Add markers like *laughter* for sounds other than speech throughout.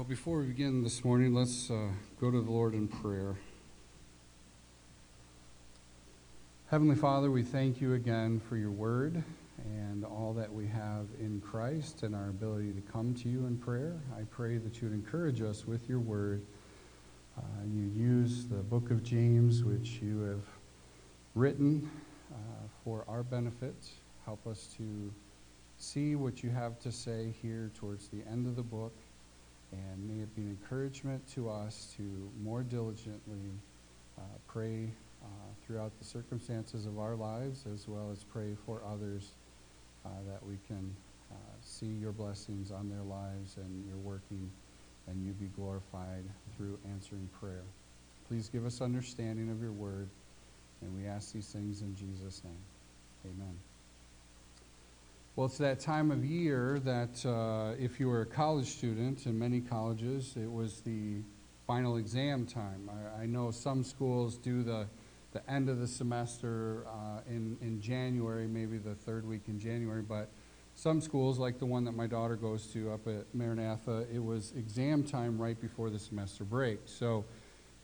Well, before we begin this morning, let's uh, go to the Lord in prayer. Heavenly Father, we thank you again for your word and all that we have in Christ and our ability to come to you in prayer. I pray that you would encourage us with your word. Uh, you use the book of James, which you have written uh, for our benefit. Help us to see what you have to say here towards the end of the book, and may it be an encouragement to us to more diligently uh, pray uh, throughout the circumstances of our lives, as well as pray for others uh, that we can uh, see your blessings on their lives and your working, and you be glorified through answering prayer. Please give us understanding of your word, and we ask these things in Jesus' name. Amen. Well, it's that time of year that uh, if you were a college student in many colleges, it was the final exam time. I, I know some schools do the, the end of the semester uh, in, in January, maybe the third week in January, but some schools, like the one that my daughter goes to up at Maranatha, it was exam time right before the semester break. So,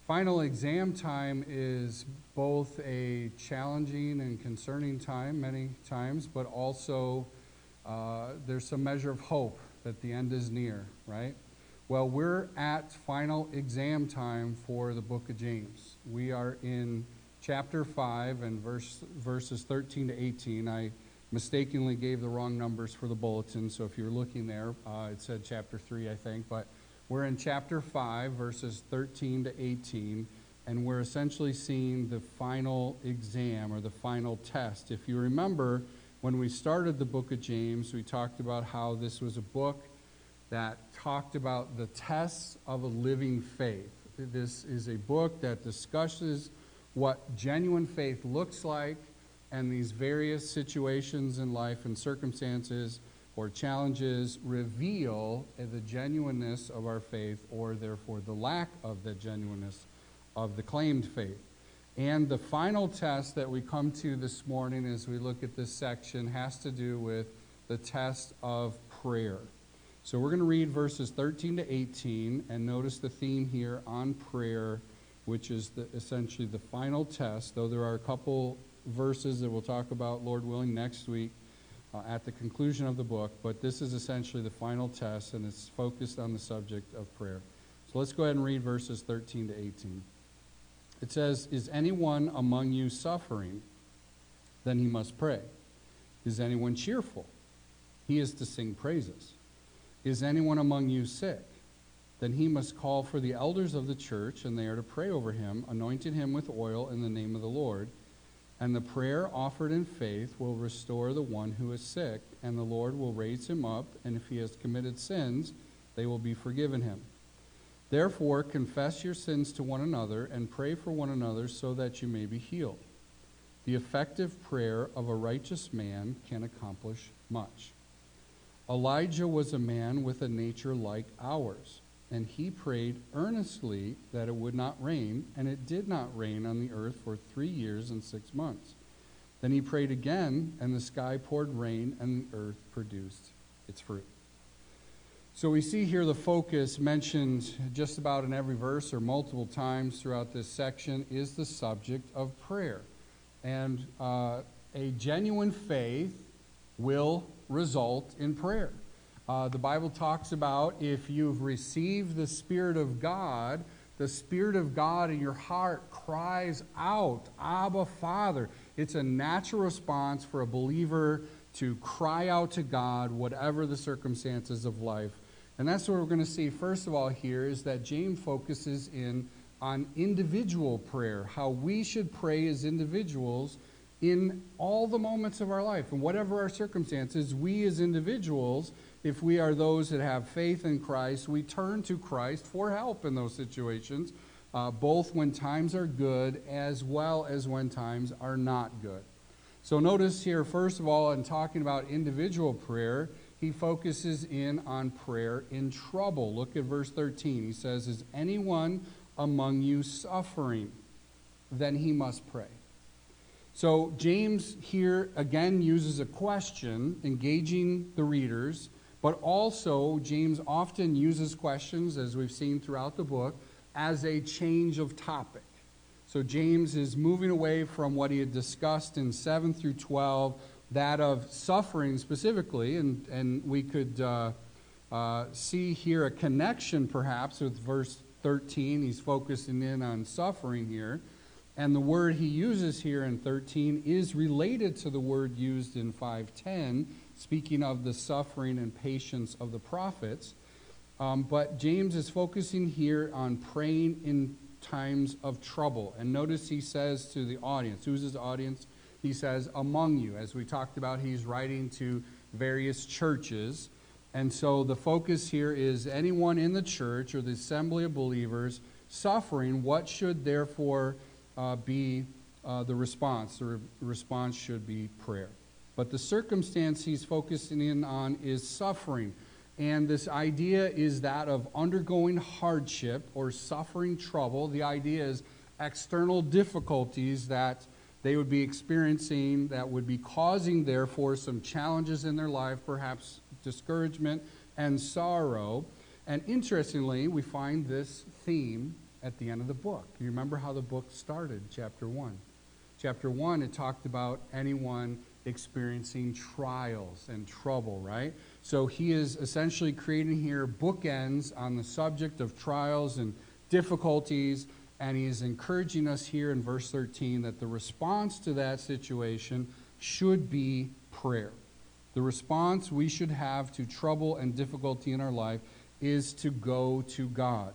final exam time is both a challenging and concerning time many times, but also uh, there's some measure of hope that the end is near, right? Well, we're at final exam time for the book of James. We are in chapter 5 and verse, verses 13 to 18. I mistakenly gave the wrong numbers for the bulletin, so if you're looking there, uh, it said chapter 3, I think. But we're in chapter 5, verses 13 to 18, and we're essentially seeing the final exam or the final test. If you remember, when we started the book of James, we talked about how this was a book that talked about the tests of a living faith. This is a book that discusses what genuine faith looks like and these various situations in life and circumstances or challenges reveal the genuineness of our faith or therefore the lack of the genuineness of the claimed faith. And the final test that we come to this morning as we look at this section has to do with the test of prayer. So we're going to read verses 13 to 18 and notice the theme here on prayer, which is the, essentially the final test, though there are a couple verses that we'll talk about, Lord willing, next week uh, at the conclusion of the book. But this is essentially the final test, and it's focused on the subject of prayer. So let's go ahead and read verses 13 to 18. It says, Is anyone among you suffering? Then he must pray. Is anyone cheerful? He is to sing praises. Is anyone among you sick? Then he must call for the elders of the church, and they are to pray over him, anointing him with oil in the name of the Lord. And the prayer offered in faith will restore the one who is sick, and the Lord will raise him up, and if he has committed sins, they will be forgiven him. Therefore, confess your sins to one another and pray for one another so that you may be healed. The effective prayer of a righteous man can accomplish much. Elijah was a man with a nature like ours, and he prayed earnestly that it would not rain, and it did not rain on the earth for three years and six months. Then he prayed again, and the sky poured rain, and the earth produced its fruit. So we see here the focus mentioned just about in every verse or multiple times throughout this section is the subject of prayer. And uh, a genuine faith will result in prayer. Uh, the Bible talks about if you've received the Spirit of God, the Spirit of God in your heart cries out, Abba, Father. It's a natural response for a believer to cry out to God, whatever the circumstances of life. And that's what we're going to see, first of all, here is that James focuses in on individual prayer, how we should pray as individuals in all the moments of our life. And whatever our circumstances, we as individuals, if we are those that have faith in Christ, we turn to Christ for help in those situations, uh, both when times are good as well as when times are not good. So notice here, first of all, in talking about individual prayer, he focuses in on prayer in trouble. Look at verse 13. He says, Is anyone among you suffering? Then he must pray. So James here again uses a question, engaging the readers but also James often uses questions, as we've seen throughout the book, as a change of topic. So James is moving away from what he had discussed in 7 through 12, that of suffering specifically, and, and we could uh, uh, see here a connection perhaps with verse 13. He's focusing in on suffering here. And the word he uses here in 13 is related to the word used in 510, speaking of the suffering and patience of the prophets. Um, but James is focusing here on praying in times of trouble. And notice he says to the audience, who's his audience? He says, among you. As we talked about, he's writing to various churches. And so the focus here is anyone in the church or the assembly of believers suffering, what should therefore uh, be uh, the response? The re- response should be prayer. But the circumstance he's focusing in on is suffering. And this idea is that of undergoing hardship or suffering trouble. The idea is external difficulties that they would be experiencing that would be causing, therefore, some challenges in their life, perhaps discouragement and sorrow. And interestingly, we find this theme at the end of the book. You remember how the book started, chapter 1. Chapter 1, it talked about anyone experiencing trials and trouble, right? So he is essentially creating here bookends on the subject of trials and difficulties, and he is encouraging us here in verse 13 that the response to that situation should be prayer. The response we should have to trouble and difficulty in our life is to go to God.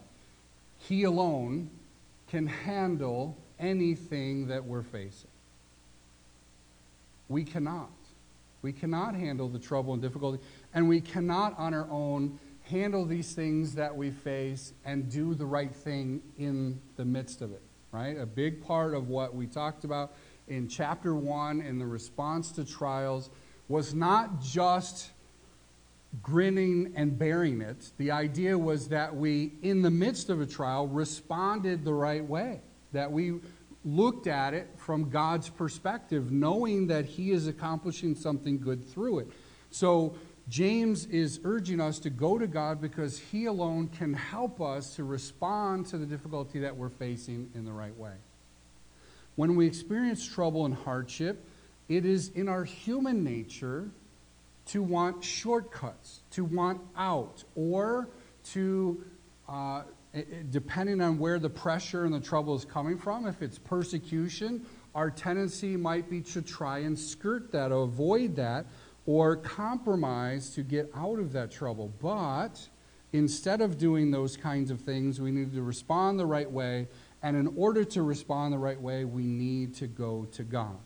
He alone can handle anything that we're facing. We cannot. We cannot handle the trouble and difficulty, and we cannot on our own handle these things that we face and do the right thing in the midst of it, right? A big part of what we talked about in chapter 1 in the response to trials was not just grinning and bearing it. The idea was that we, in the midst of a trial, responded the right way, that we looked at it from God's perspective, knowing that He is accomplishing something good through it. So, James is urging us to go to God because He alone can help us to respond to the difficulty that we're facing in the right way. When we experience trouble and hardship, it is in our human nature to want shortcuts, to want out, or to, uh, depending on where the pressure and the trouble is coming from, if it's persecution, our tendency might be to try and skirt that, avoid that, or compromise to get out of that trouble. But instead of doing those kinds of things, we need to respond the right way. And in order to respond the right way, we need to go to God.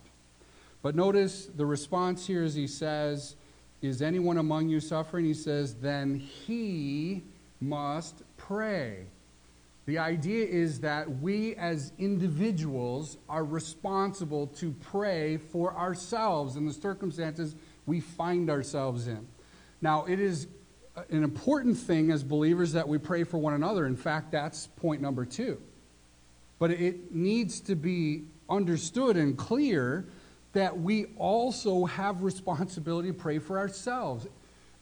But notice the response here as he says, Is anyone among you suffering? He says, Then he must pray. The idea is that we as individuals are responsible to pray for ourselves in the circumstances we find ourselves in. Now, it is an important thing as believers that we pray for one another. In fact, that's point number two. But it needs to be understood and clear that we also have responsibility to pray for ourselves.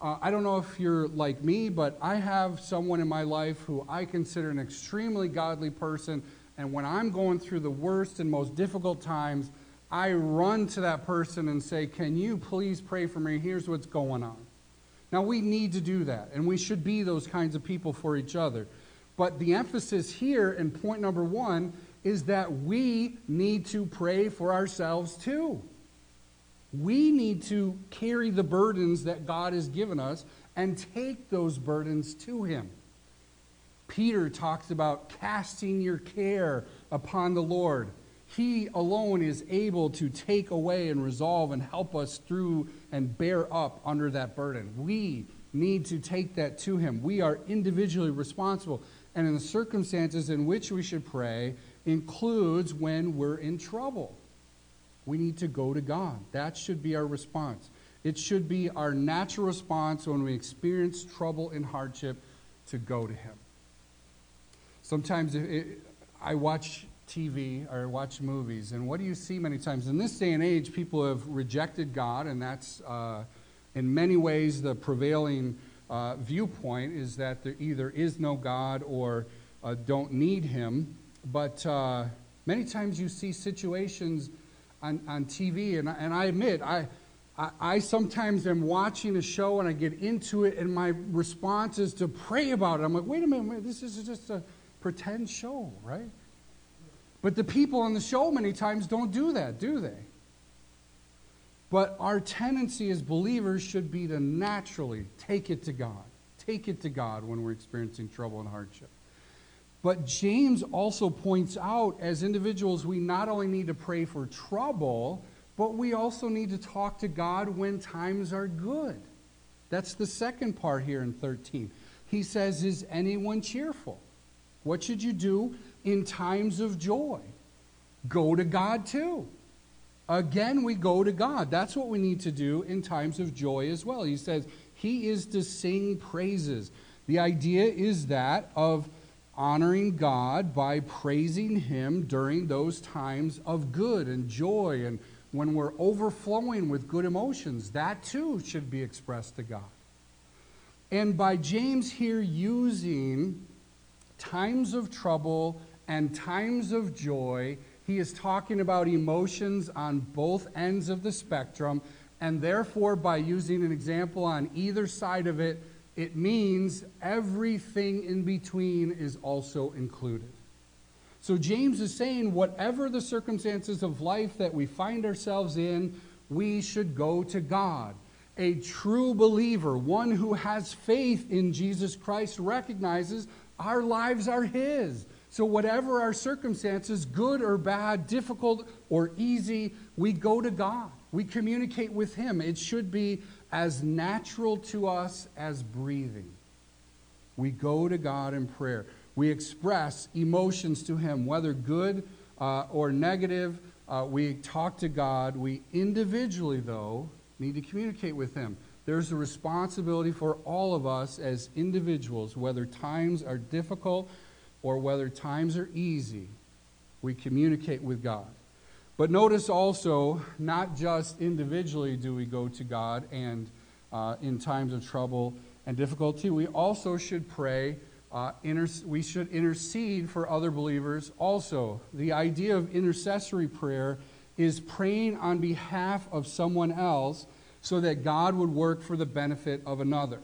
Uh, I don't know if you're like me, but I have someone in my life who I consider an extremely godly person. And when I'm going through the worst and most difficult times, I run to that person and say, Can you please pray for me? Here's what's going on. Now, we need to do that, and we should be those kinds of people for each other. But the emphasis here in point number one is that we need to pray for ourselves too. We need to carry the burdens that God has given us and take those burdens to Him. Peter talks about casting your care upon the Lord. He alone is able to take away and resolve and help us through and bear up under that burden. We need to take that to Him. We are individually responsible. And in the circumstances in which we should pray includes when we're in trouble. We need to go to God. That should be our response. It should be our natural response when we experience trouble and hardship to go to Him. Sometimes it, I watch TV or watch movies, and what do you see many times? In this day and age, people have rejected God, and that's uh, in many ways, the prevailing uh, viewpoint is that there either is no God or uh, don't need Him. But uh, many times you see situations on, on TV, and, and I admit, I, I, I sometimes am watching a show and I get into it, and my response is to pray about it. I'm like, wait a minute, this is just a pretend show, right? But the people on the show many times don't do that, do they? But our tendency as believers should be to naturally take it to God. Take it to God when we're experiencing trouble and hardship. But James also points out as individuals, we not only need to pray for trouble, but we also need to talk to God when times are good. That's the second part here in 13. He says, Is anyone cheerful? What should you do in times of joy? Go to God too. Again, we go to God. That's what we need to do in times of joy as well. He says, He is to sing praises. The idea is that of honoring God by praising Him during those times of good and joy and when we're overflowing with good emotions. That too should be expressed to God. And by James here using times of trouble and times of joy, he is talking about emotions on both ends of the spectrum, and therefore, by using an example on either side of it, it means everything in between is also included. So, James is saying, whatever the circumstances of life that we find ourselves in, we should go to God. A true believer, one who has faith in Jesus Christ, recognizes our lives are His. So, whatever our circumstances, good or bad, difficult or easy, we go to God. We communicate with Him. It should be as natural to us as breathing. We go to God in prayer. We express emotions to Him, whether good uh, or negative. Uh, we talk to God. We individually, though, need to communicate with Him. There's a responsibility for all of us as individuals, whether times are difficult or whether times are easy, we communicate with God. But notice also, not just individually do we go to God and uh, in times of trouble and difficulty, we also should pray. Uh, inter- we should intercede for other believers also. The idea of intercessory prayer is praying on behalf of someone else so that God would work for the benefit of another.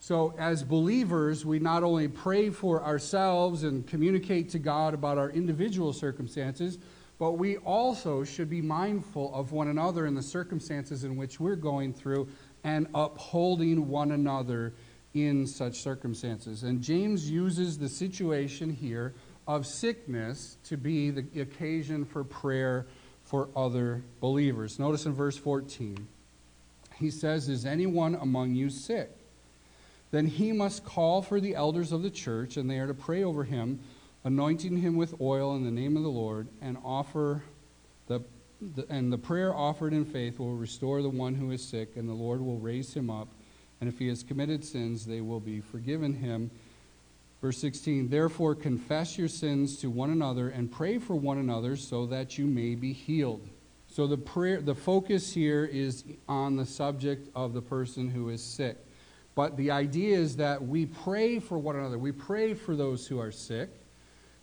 So, as believers, we not only pray for ourselves and communicate to God about our individual circumstances, but we also should be mindful of one another in the circumstances in which we're going through and upholding one another in such circumstances. And James uses the situation here of sickness to be the occasion for prayer for other believers. Notice in verse 14, he says, Is anyone among you sick? Then he must call for the elders of the church, and they are to pray over him, anointing him with oil in the name of the Lord, and offer the, the, and the prayer offered in faith will restore the one who is sick, and the Lord will raise him up. And if he has committed sins, they will be forgiven him. Verse 16, therefore confess your sins to one another and pray for one another so that you may be healed. So the prayer the focus here is on the subject of the person who is sick. But the idea is that we pray for one another. We pray for those who are sick.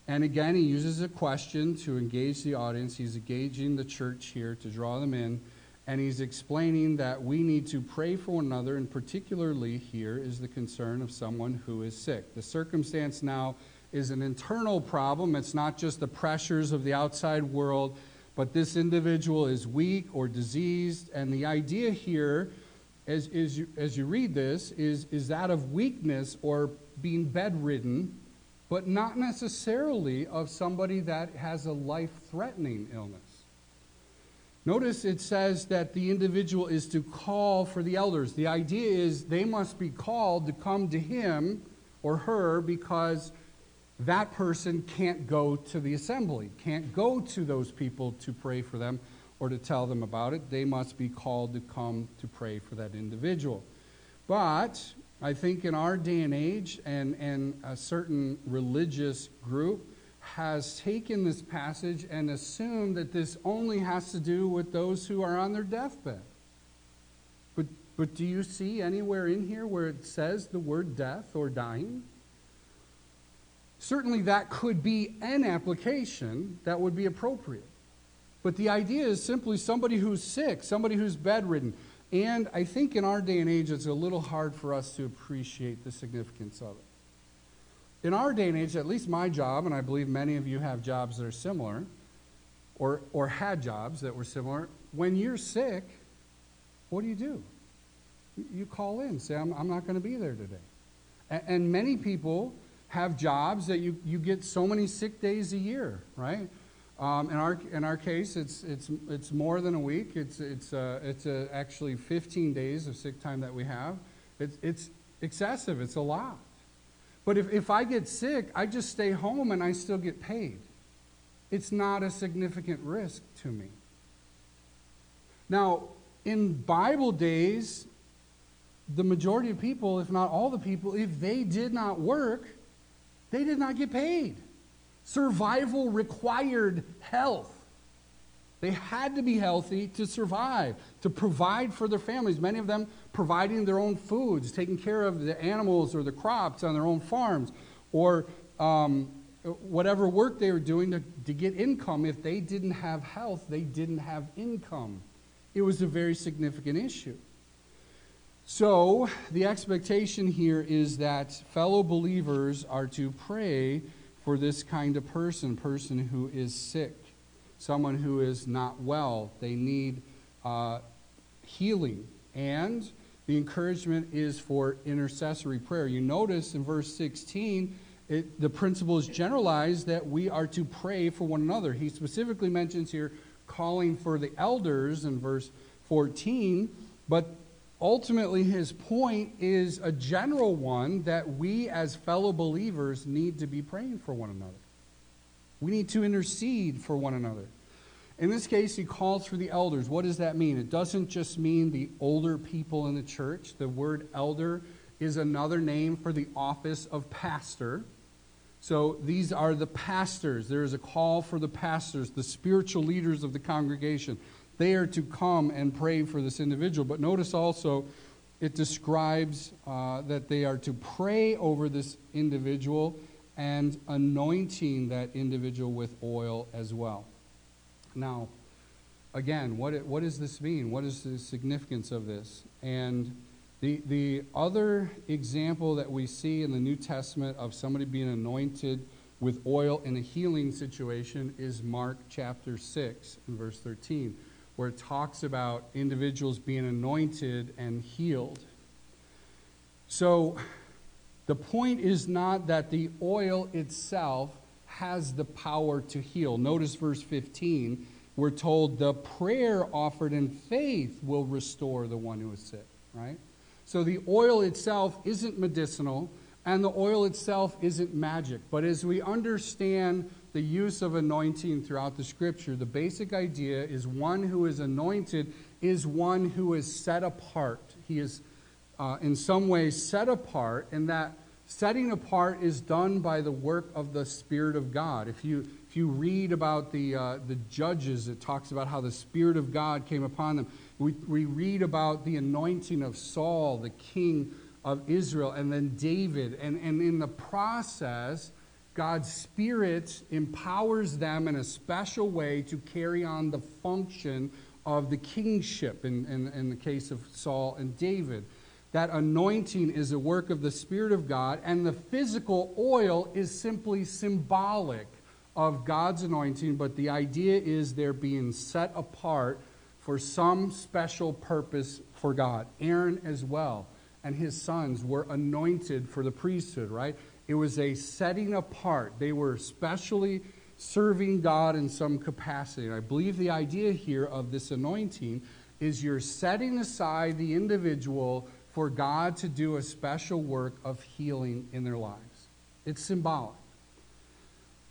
And again, he uses a question to engage the audience. He's engaging the church here to draw them in. And he's explaining that we need to pray for one another, and particularly here is the concern of someone who is sick. The circumstance now is an internal problem. It's not just the pressures of the outside world, but this individual is weak or diseased. And the idea here as, as, you, as you read this is, is that of weakness or being bedridden, but not necessarily of somebody that has a life threatening illness. Notice it says that the individual is to call for the elders. The idea is they must be called to come to him or her because that person can't go to the assembly, can't go to those people to pray for them or to tell them about it. They must be called to come to pray for that individual. But I think in our day and age, and, and a certain religious group has taken this passage and assumed that this only has to do with those who are on their deathbed. But But do you see anywhere in here where it says the word death or dying? Certainly, that could be an application that would be appropriate. But the idea is simply somebody who's sick, somebody who's bedridden. And I think in our day and age, it's a little hard for us to appreciate the significance of it. In our day and age, at least my job, and I believe many of you have jobs that are similar, or, or had jobs that were similar, when you're sick, what do you do? You call in, say, I'm, I'm not going to be there today. And, and many people have jobs that you, you get so many sick days a year, right? Um, in, our, in our case, it's, it's, it's more than a week. It's, it's, uh, it's uh, actually 15 days of sick time that we have. It's, it's excessive, it's a lot. But if, if I get sick, I just stay home and I still get paid. It's not a significant risk to me. Now, in Bible days, the majority of people, if not all the people, if they did not work, they did not get paid. Survival required health. They had to be healthy to survive, to provide for their families. Many of them providing their own foods, taking care of the animals or the crops on their own farms, or um, whatever work they were doing to, to get income. If they didn't have health, they didn't have income. It was a very significant issue. So, the expectation here is that fellow believers are to pray for this kind of person, person who is sick, someone who is not well. They need uh, healing. And the encouragement is for intercessory prayer. You notice in verse 16, it, the principle is generalized that we are to pray for one another. He specifically mentions here calling for the elders in verse 14, but ultimately his point is a general one that we as fellow believers need to be praying for one another. We need to intercede for one another. In this case, he calls for the elders. What does that mean? It doesn't just mean the older people in the church. The word elder is another name for the office of pastor. So these are the pastors. There is a call for the pastors, the spiritual leaders of the congregation. They are to come and pray for this individual. But notice also, it describes uh, that they are to pray over this individual and anointing that individual with oil as well. Now, again, what, what does this mean? What is the significance of this? And the, the other example that we see in the New Testament of somebody being anointed with oil in a healing situation is Mark chapter 6 and verse 13 where it talks about individuals being anointed and healed. So the point is not that the oil itself has the power to heal. Notice verse 15. We're told the prayer offered in faith will restore the one who is sick, right? So the oil itself isn't medicinal and the oil itself isn't magic. But as we understand the use of anointing throughout the scripture, the basic idea is one who is anointed is one who is set apart. He is, uh, in some ways, set apart, and that setting apart is done by the work of the Spirit of God. If you, if you read about the, uh, the judges, it talks about how the Spirit of God came upon them. We, we read about the anointing of Saul, the king of Israel, and then David. And, and in the process, God's Spirit empowers them in a special way to carry on the function of the kingship in, in, in, the case of Saul and David. That anointing is a work of the Spirit of God, and the physical oil is simply symbolic of God's anointing, but the idea is they're being set apart for some special purpose for God. Aaron as well and his sons were anointed for the priesthood, right? It was a setting apart. They were specially serving God in some capacity. And I believe the idea here of this anointing is you're setting aside the individual for God to do a special work of healing in their lives. It's symbolic.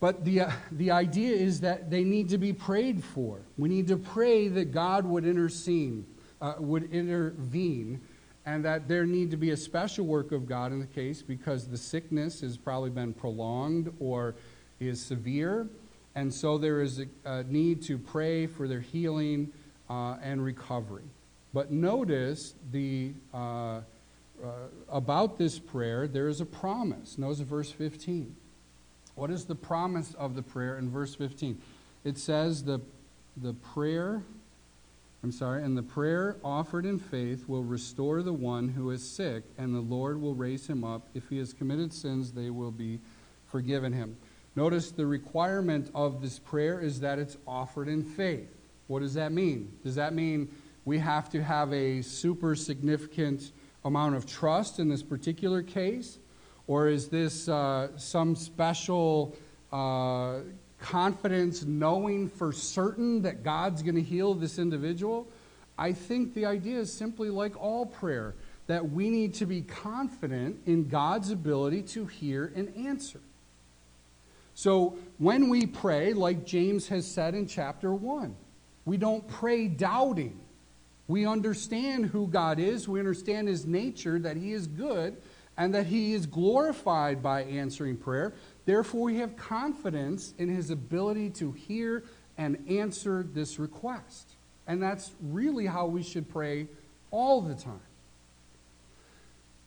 But the, uh, the idea is that they need to be prayed for. We need to pray that God would intercede, uh, would intervene and that there need to be a special work of God in the case because the sickness has probably been prolonged or is severe. And so there is a, a need to pray for their healing uh, and recovery. But notice the uh, uh, about this prayer, there is a promise. Notice verse 15. What is the promise of the prayer in verse 15? It says the, the prayer, I'm sorry, and the prayer offered in faith will restore the one who is sick, and the Lord will raise him up. If he has committed sins, they will be forgiven him. Notice the requirement of this prayer is that it's offered in faith. What does that mean? Does that mean we have to have a super significant amount of trust in this particular case? Or is this uh, some special uh, confidence knowing for certain that God's going to heal this individual? I think the idea is simply like all prayer that we need to be confident in God's ability to hear and answer. So when we pray, like James has said in chapter 1, we don't pray doubting. We understand who God is, we understand his nature, that he is good, and that he is glorified by answering prayer. Therefore, we have confidence in his ability to hear and answer this request. And that's really how we should pray all the time.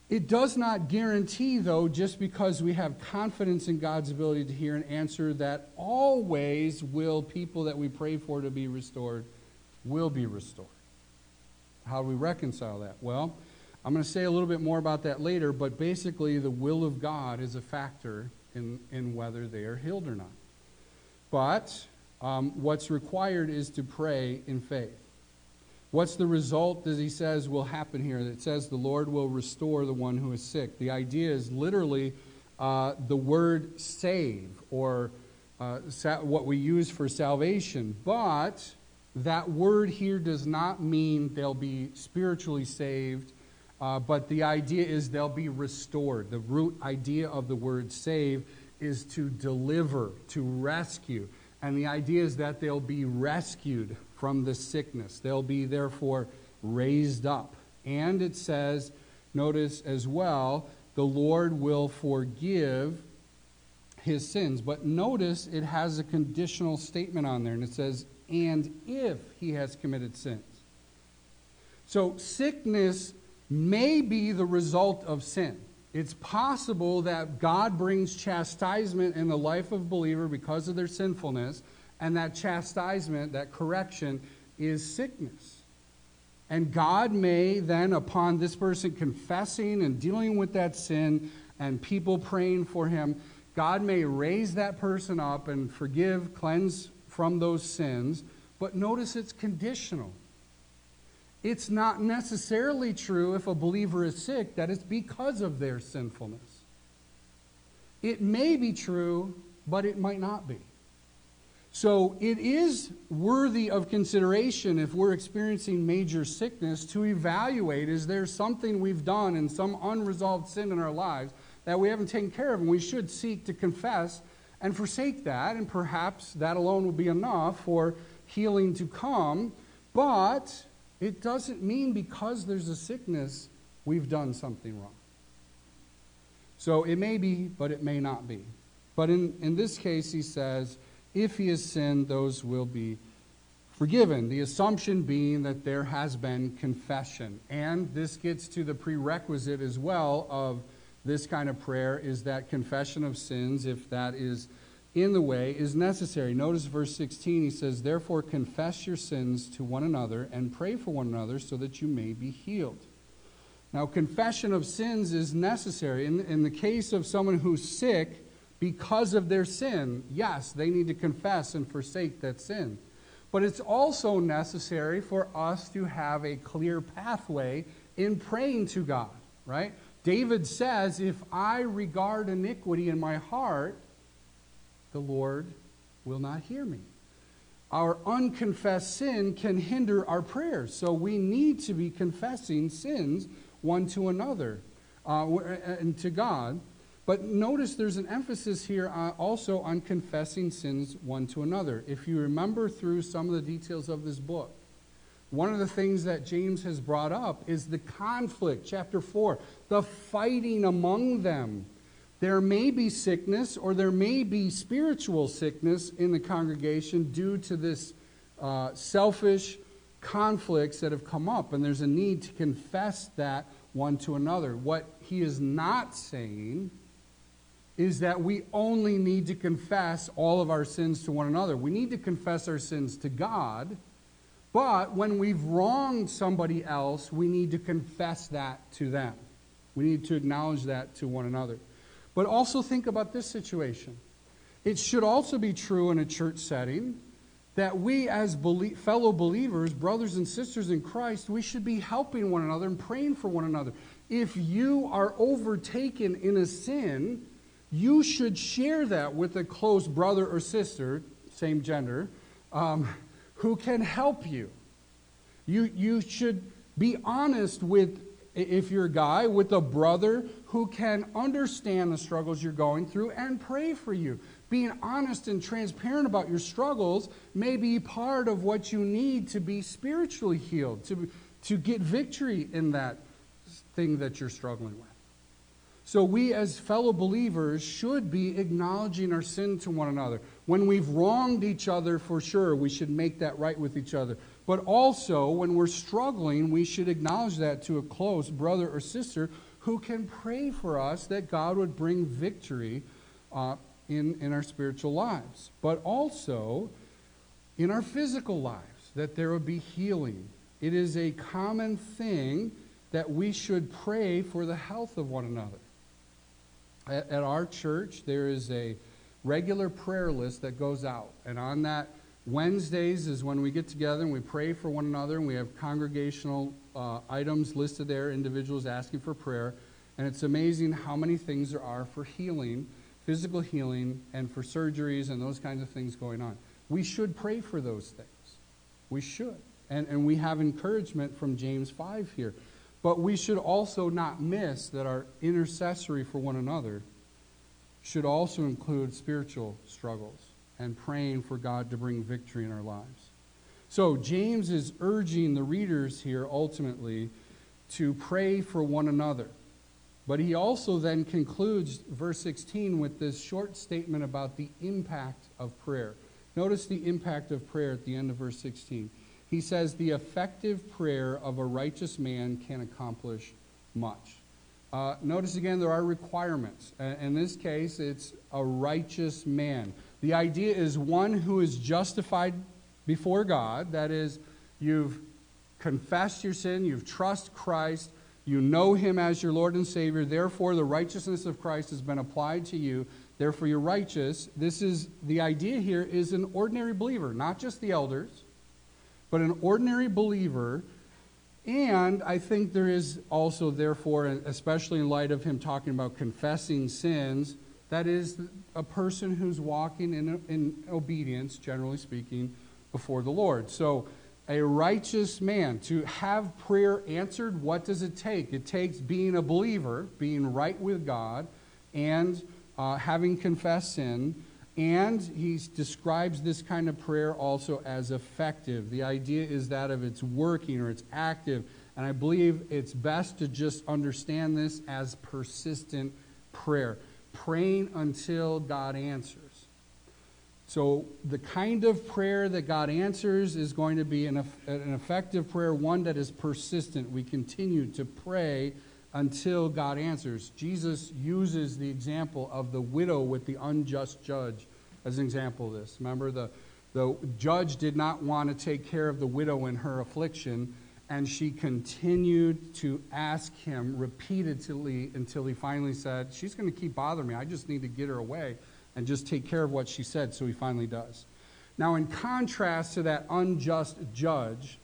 It does not guarantee, though, just because we have confidence in God's ability to hear and answer, that always will people that we pray for to be restored will be restored. How do we reconcile that? Well, I'm going to say a little bit more about that later, but basically, the will of God is a factor in, in whether they are healed or not. But um, what's required is to pray in faith. What's the result that he says will happen here? It says the Lord will restore the one who is sick. The idea is literally uh, the word save, or uh, sa- what we use for salvation. But that word here does not mean they'll be spiritually saved, uh, but the idea is they'll be restored. The root idea of the word save is to deliver, to rescue. And the idea is that they'll be rescued from the sickness. They'll be therefore raised up. And it says, notice as well, the Lord will forgive his sins. But notice it has a conditional statement on there, and it says, and if he has committed sins. So sickness may be the result of sin. It's possible that God brings chastisement in the life of a believer because of their sinfulness, and that chastisement, that correction, is sickness. And God may then, upon this person confessing and dealing with that sin and people praying for him, God may raise that person up and forgive, cleanse from those sins. But notice it's conditional. It's not necessarily true if a believer is sick that it's because of their sinfulness. It may be true, but it might not be. So it is worthy of consideration if we're experiencing major sickness to evaluate is there something we've done and some unresolved sin in our lives that we haven't taken care of, and we should seek to confess and forsake that, and perhaps that alone will be enough for healing to come. But it doesn't mean because there's a sickness we've done something wrong. So it may be, but it may not be. But in, in this case, he says, if he has sinned, those will be forgiven. The assumption being that there has been confession. And this gets to the prerequisite as well of this kind of prayer is that confession of sins, if that is in the way, is necessary. Notice verse 16, he says, Therefore confess your sins to one another and pray for one another so that you may be healed. Now, confession of sins is necessary. In, in the case of someone who's sick, because of their sin, yes, they need to confess and forsake that sin. But it's also necessary for us to have a clear pathway in praying to God, right? David says, If I regard iniquity in my heart, the Lord will not hear me. Our unconfessed sin can hinder our prayers, so we need to be confessing sins one to another uh, and to God. But notice there's an emphasis here uh, also on confessing sins one to another. If you remember through some of the details of this book, one of the things that James has brought up is the conflict, chapter 4, the fighting among them. There may be sickness or there may be spiritual sickness in the congregation due to this uh, selfish conflicts that have come up, and there's a need to confess that one to another. What he is not saying is that we only need to confess all of our sins to one another. We need to confess our sins to God, but when we've wronged somebody else, we need to confess that to them. We need to acknowledge that to one another. But also think about this situation. It should also be true in a church setting that we, as fellow believers, brothers and sisters in Christ, we should be helping one another and praying for one another. If you are overtaken in a sin, you should share that with a close brother or sister, same gender, um, who can help you. You, you should be honest with, if you're a guy, with a brother who can understand the struggles you're going through and pray for you. Being honest and transparent about your struggles may be part of what you need to be spiritually healed, to, to get victory in that thing that you're struggling with. So, we as fellow believers should be acknowledging our sin to one another. When we've wronged each other, for sure, we should make that right with each other. But also, when we're struggling, we should acknowledge that to a close brother or sister who can pray for us that God would bring victory uh, in, in our spiritual lives. But also in our physical lives, that there would be healing. It is a common thing that we should pray for the health of one another. At, at our church, there is a regular prayer list that goes out. And on that, Wednesdays is when we get together and we pray for one another, and we have congregational uh, items listed there, individuals asking for prayer. And it's amazing how many things there are for healing, physical healing, and for surgeries and those kinds of things going on. We should pray for those things. We should. And, and we have encouragement from James 5 here. But we should also not miss that our intercessory for one another should also include spiritual struggles and praying for God to bring victory in our lives. So, James is urging the readers here ultimately to pray for one another. But he also then concludes verse 16 with this short statement about the impact of prayer. Notice the impact of prayer at the end of verse 16 he says the effective prayer of a righteous man can accomplish much. Uh, notice again, there are requirements. In this case, it's a righteous man. The idea is one who is justified before God. That is, you've confessed your sin, you've trusted Christ, you know him as your Lord and Savior. Therefore, the righteousness of Christ has been applied to you. Therefore, you're righteous. This is the idea here is an ordinary believer, not just the elders but an ordinary believer. And I think there is also, therefore, especially in light of him talking about confessing sins, that is a person who's walking in, in obedience, generally speaking, before the Lord. So, a righteous man, to have prayer answered, what does it take? It takes being a believer, being right with God, and uh, having confessed sin, and he describes this kind of prayer also as effective. The idea is that of it's working or it's active. And I believe it's best to just understand this as persistent prayer, praying until God answers. So, the kind of prayer that God answers is going to be an, an effective prayer, one that is persistent. We continue to pray until God answers. Jesus uses the example of the widow with the unjust judge as an example of this. Remember, the, the judge did not want to take care of the widow in her affliction, and she continued to ask him repeatedly until he finally said, She's going to keep bothering me. I just need to get her away and just take care of what she said. So he finally does. Now, in contrast to that unjust judge,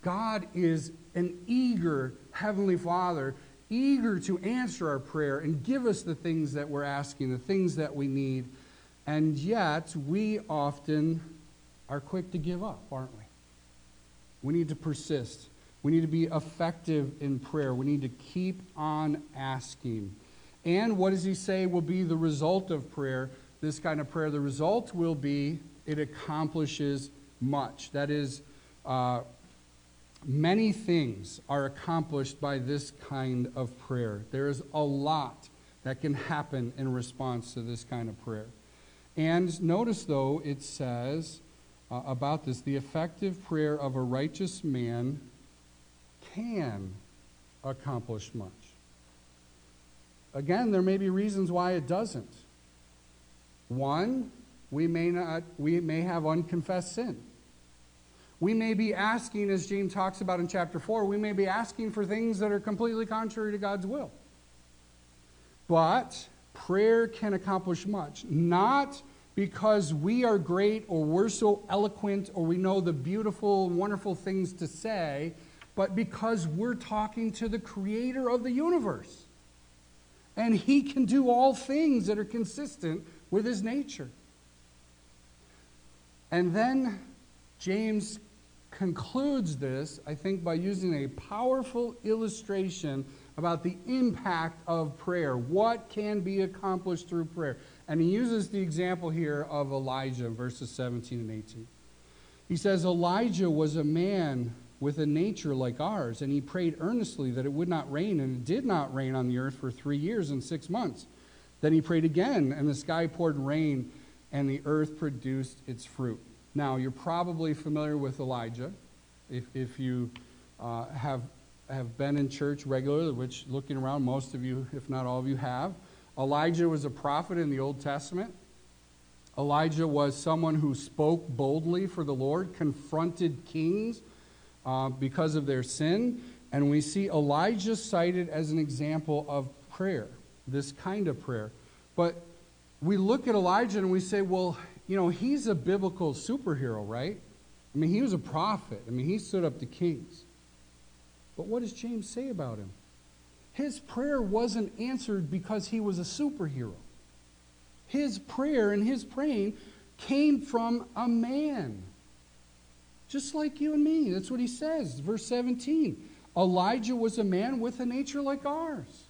God is an eager Heavenly Father, eager to answer our prayer and give us the things that we're asking, the things that we need. And yet, we often are quick to give up, aren't we? We need to persist. We need to be effective in prayer. We need to keep on asking. And what does he say will be the result of prayer? This kind of prayer. The result will be it accomplishes much. That is, uh, Many things are accomplished by this kind of prayer. There is a lot that can happen in response to this kind of prayer. And notice, though, it says uh, about this. The effective prayer of a righteous man can accomplish much. Again, there may be reasons why it doesn't. One, we may not we may have unconfessed sin. We may be asking, as James talks about in chapter 4, we may be asking for things that are completely contrary to God's will. But prayer can accomplish much, not because we are great or we're so eloquent or we know the beautiful, wonderful things to say, but because we're talking to the creator of the universe. And he can do all things that are consistent with his nature. And then James concludes this, I think, by using a powerful illustration about the impact of prayer. What can be accomplished through prayer? And he uses the example here of Elijah, verses 17 and 18. He says, Elijah was a man with a nature like ours, and he prayed earnestly that it would not rain, and it did not rain on the earth for three years and six months. Then he prayed again, and the sky poured rain, and the earth produced its fruit. Now, you're probably familiar with Elijah if, if you uh, have, have been in church regularly, which looking around, most of you, if not all of you, have. Elijah was a prophet in the Old Testament. Elijah was someone who spoke boldly for the Lord, confronted kings uh, because of their sin. And we see Elijah cited as an example of prayer, this kind of prayer. But we look at Elijah and we say, well, you know, he's a biblical superhero, right? I mean, he was a prophet. I mean, he stood up to kings. But what does James say about him? His prayer wasn't answered because he was a superhero. His prayer and his praying came from a man. Just like you and me. That's what he says. Verse 17 Elijah was a man with a nature like ours.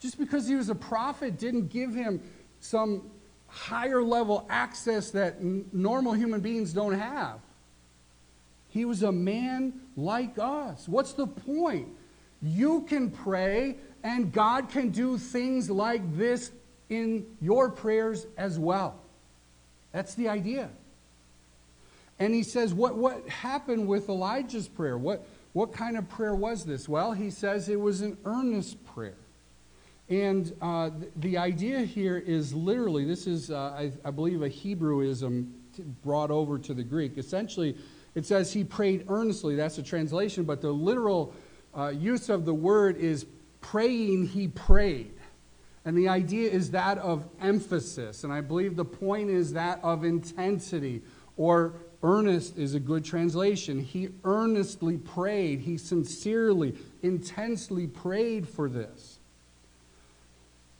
Just because he was a prophet didn't give him some higher level access that n- normal human beings don't have. He was a man like us. What's the point? You can pray, and God can do things like this in your prayers as well. That's the idea. And he says, what, what happened with Elijah's prayer? What, what kind of prayer was this? Well, he says it was an earnest prayer. And uh, the idea here is literally, this is, uh, I, I, believe, a Hebrewism brought over to the Greek. Essentially, it says he prayed earnestly. That's a translation, but the literal uh, use of the word is praying, he prayed. And the idea is that of emphasis. And I believe the point is that of intensity, or earnest is a good translation. He earnestly prayed, he sincerely, intensely prayed for this.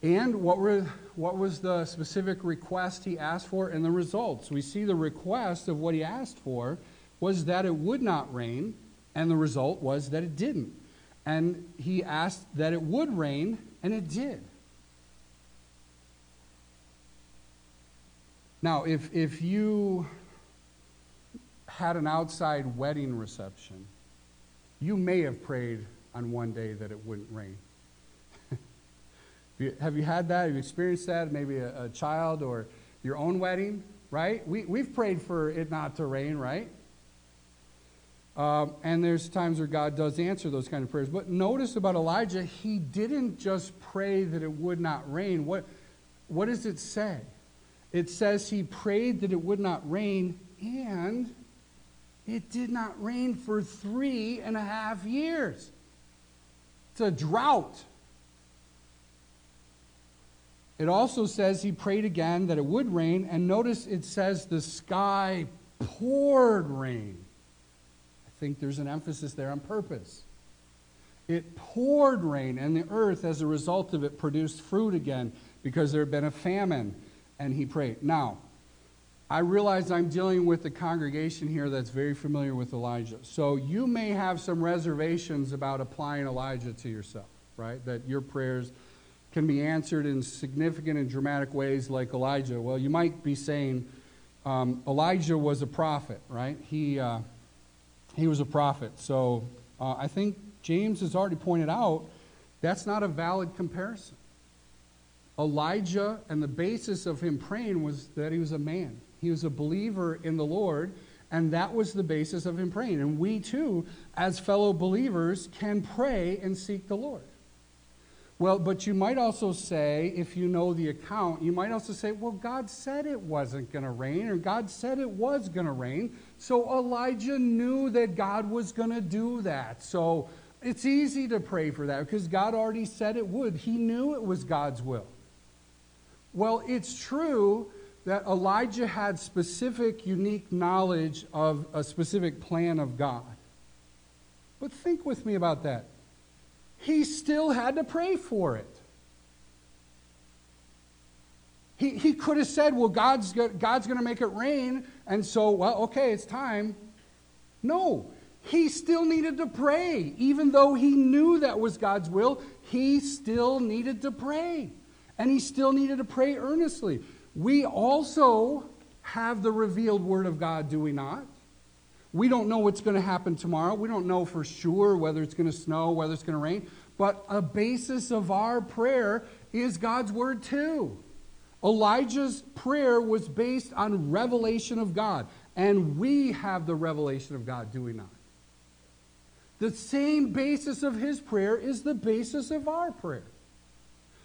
And what, were, what was the specific request he asked for and the results? We see the request of what he asked for was that it would not rain, and the result was that it didn't. And he asked that it would rain, and it did. Now, if, if you had an outside wedding reception, you may have prayed on one day that it wouldn't rain. *laughs* Have you had that? Have you experienced that? Maybe a, a child or your own wedding, right? We, we've prayed for it not to rain, right? Um, and there's times where God does answer those kind of prayers. But notice about Elijah, he didn't just pray that it would not rain. What, what does it say? It says he prayed that it would not rain, and it did not rain for three and a half years. It's a drought. It also says he prayed again that it would rain, and notice it says the sky poured rain. Think there's an emphasis there on purpose. It poured rain, and the earth, as a result of it, produced fruit again because there had been a famine, and he prayed. Now, I realize I'm dealing with a congregation here that's very familiar with Elijah. So you may have some reservations about applying Elijah to yourself, right? That your prayers can be answered in significant and dramatic ways like Elijah. Well, you might be saying um, Elijah was a prophet, right? He, uh, he was a prophet. So uh, I think James has already pointed out that's not a valid comparison. Elijah and the basis of him praying was that he was a man. He was a believer in the Lord, and that was the basis of him praying. And we too, as fellow believers, can pray and seek the Lord. Well, but you might also say, if you know the account, you might also say, well, God said it wasn't going to rain, or God said it was going to rain. So Elijah knew that God was going to do that. So it's easy to pray for that because God already said it would. He knew it was God's will. Well, it's true that Elijah had specific, unique knowledge of a specific plan of God. But think with me about that he still had to pray for it. He, he could have said, Well, God's, God's going to make it rain, and so, well, okay, it's time. No, he still needed to pray. Even though he knew that was God's will, he still needed to pray. And he still needed to pray earnestly. We also have the revealed Word of God, do we not? We don't know what's going to happen tomorrow. We don't know for sure whether it's going to snow, whether it's going to rain. But a basis of our prayer is God's word too. Elijah's prayer was based on revelation of God. And we have the revelation of God, do we not? The same basis of his prayer is the basis of our prayer.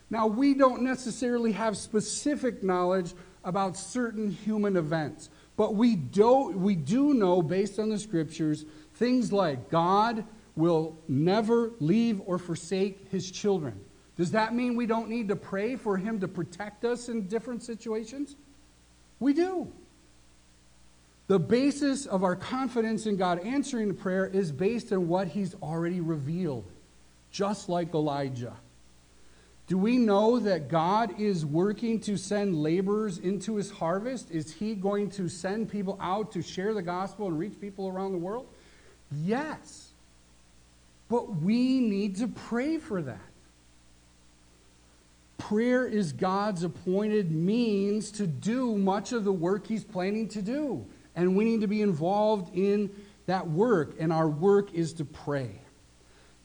Now, we don't necessarily have specific knowledge about certain human events. But we do, we do know, based on the scriptures, things like God will never leave or forsake his children. Does that mean we don't need to pray for him to protect us in different situations? We do. The basis of our confidence in God answering the prayer is based on what he's already revealed, just like Elijah. Do we know that God is working to send laborers into his harvest? Is he going to send people out to share the gospel and reach people around the world? Yes. But we need to pray for that. Prayer is God's appointed means to do much of the work he's planning to do. And we need to be involved in that work, and our work is to pray.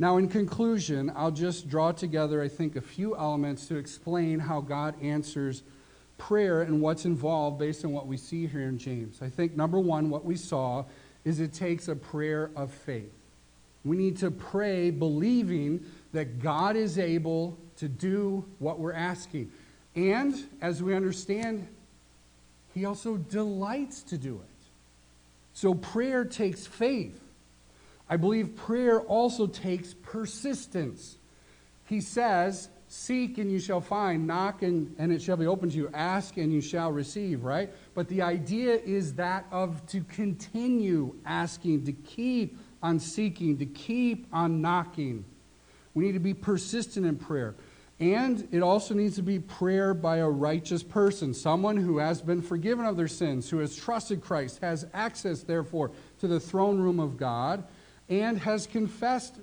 Now, in conclusion, I'll just draw together, I think, a few elements to explain how God answers prayer and what's involved based on what we see here in James. I think, number one, what we saw is it takes a prayer of faith. We need to pray believing that God is able to do what we're asking. And as we understand, He also delights to do it. So prayer takes faith. I believe prayer also takes persistence. He says, Seek and you shall find, knock and, and it shall be opened to you, ask and you shall receive, right? But the idea is that of to continue asking, to keep on seeking, to keep on knocking. We need to be persistent in prayer. And it also needs to be prayer by a righteous person, someone who has been forgiven of their sins, who has trusted Christ, has access, therefore, to the throne room of God and has confessed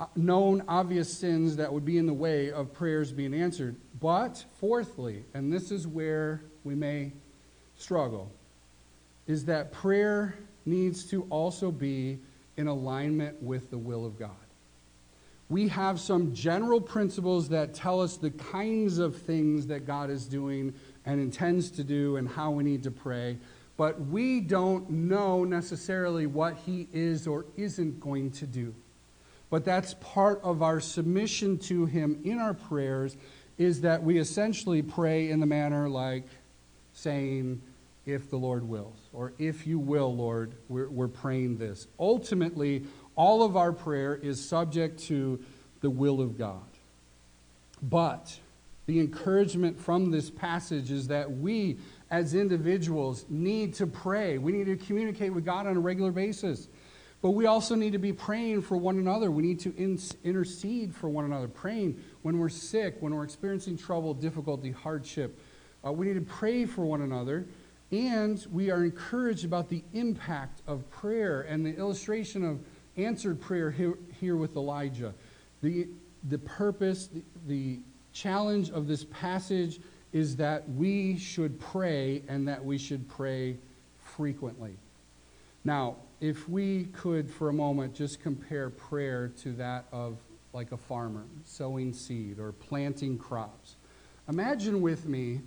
uh, known obvious sins that would be in the way of prayers being answered. But, fourthly, and this is where we may struggle, is that prayer needs to also be in alignment with the will of God. We have some general principles that tell us the kinds of things that God is doing and intends to do and how we need to pray but we don't know necessarily what he is or isn't going to do. But that's part of our submission to him in our prayers is that we essentially pray in the manner like saying, if the Lord wills, or if you will, Lord, we're, we're praying this. Ultimately, all of our prayer is subject to the will of God. But the encouragement from this passage is that we as individuals need to pray. We need to communicate with God on a regular basis. But we also need to be praying for one another. We need to in- intercede for one another, praying when we're sick, when we're experiencing trouble, difficulty, hardship. Uh, we need to pray for one another. And we are encouraged about the impact of prayer and the illustration of answered prayer here, here with Elijah. The, the purpose, the, the challenge of this passage is that we should pray and that we should pray frequently. Now, if we could for a moment just compare prayer to that of like a farmer sowing seed or planting crops. Imagine with me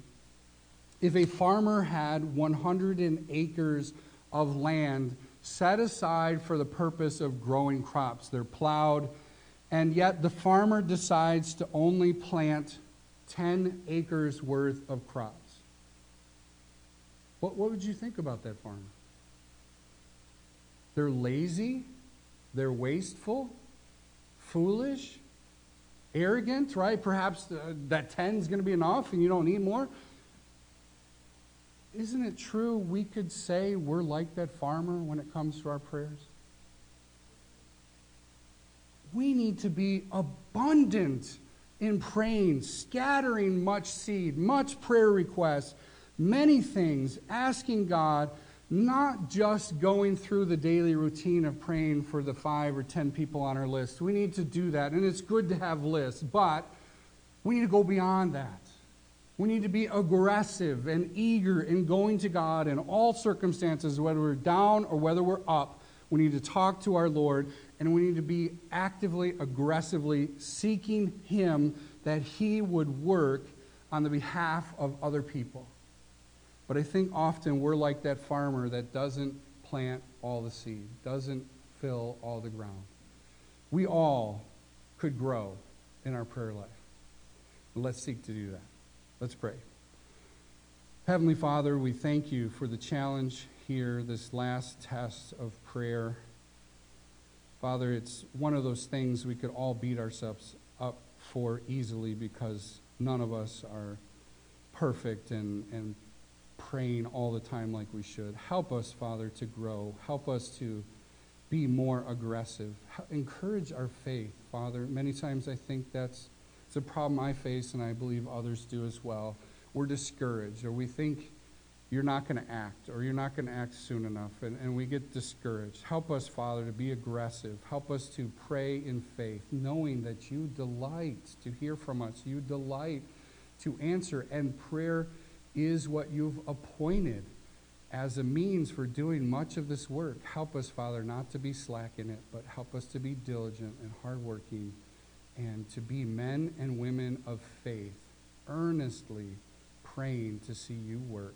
if a farmer had 100 acres of land set aside for the purpose of growing crops. They're plowed, and yet the farmer decides to only plant 10 acres worth of crops. What, what would you think about that farmer? They're lazy, they're wasteful, foolish, arrogant, right? Perhaps uh, that 10 is going to be enough and you don't need more. Isn't it true we could say we're like that farmer when it comes to our prayers? We need to be abundant in praying, scattering much seed, much prayer requests, many things, asking God, not just going through the daily routine of praying for the five or ten people on our list. We need to do that, and it's good to have lists, but we need to go beyond that. We need to be aggressive and eager in going to God in all circumstances, whether we're down or whether we're up. We need to talk to our Lord, and we need to be actively, aggressively seeking Him that He would work on the behalf of other people. But I think often we're like that farmer that doesn't plant all the seed, doesn't fill all the ground. We all could grow in our prayer life. Let's seek to do that. Let's pray. Heavenly Father, we thank you for the challenge here, this last test of prayer. Father, it's one of those things we could all beat ourselves up for easily because none of us are perfect and, and praying all the time like we should. Help us, Father, to grow. Help us to be more aggressive. Encourage our faith, Father. Many times I think that's it's a problem I face, and I believe others do as well. We're discouraged, or we think you're not going to act, or you're not going to act soon enough, and, and we get discouraged. Help us, Father, to be aggressive. Help us to pray in faith, knowing that you delight to hear from us. You delight to answer, and prayer is what you've appointed as a means for doing much of this work. Help us, Father, not to be slack in it, but help us to be diligent and hardworking and to be men and women of faith, earnestly praying to see you work.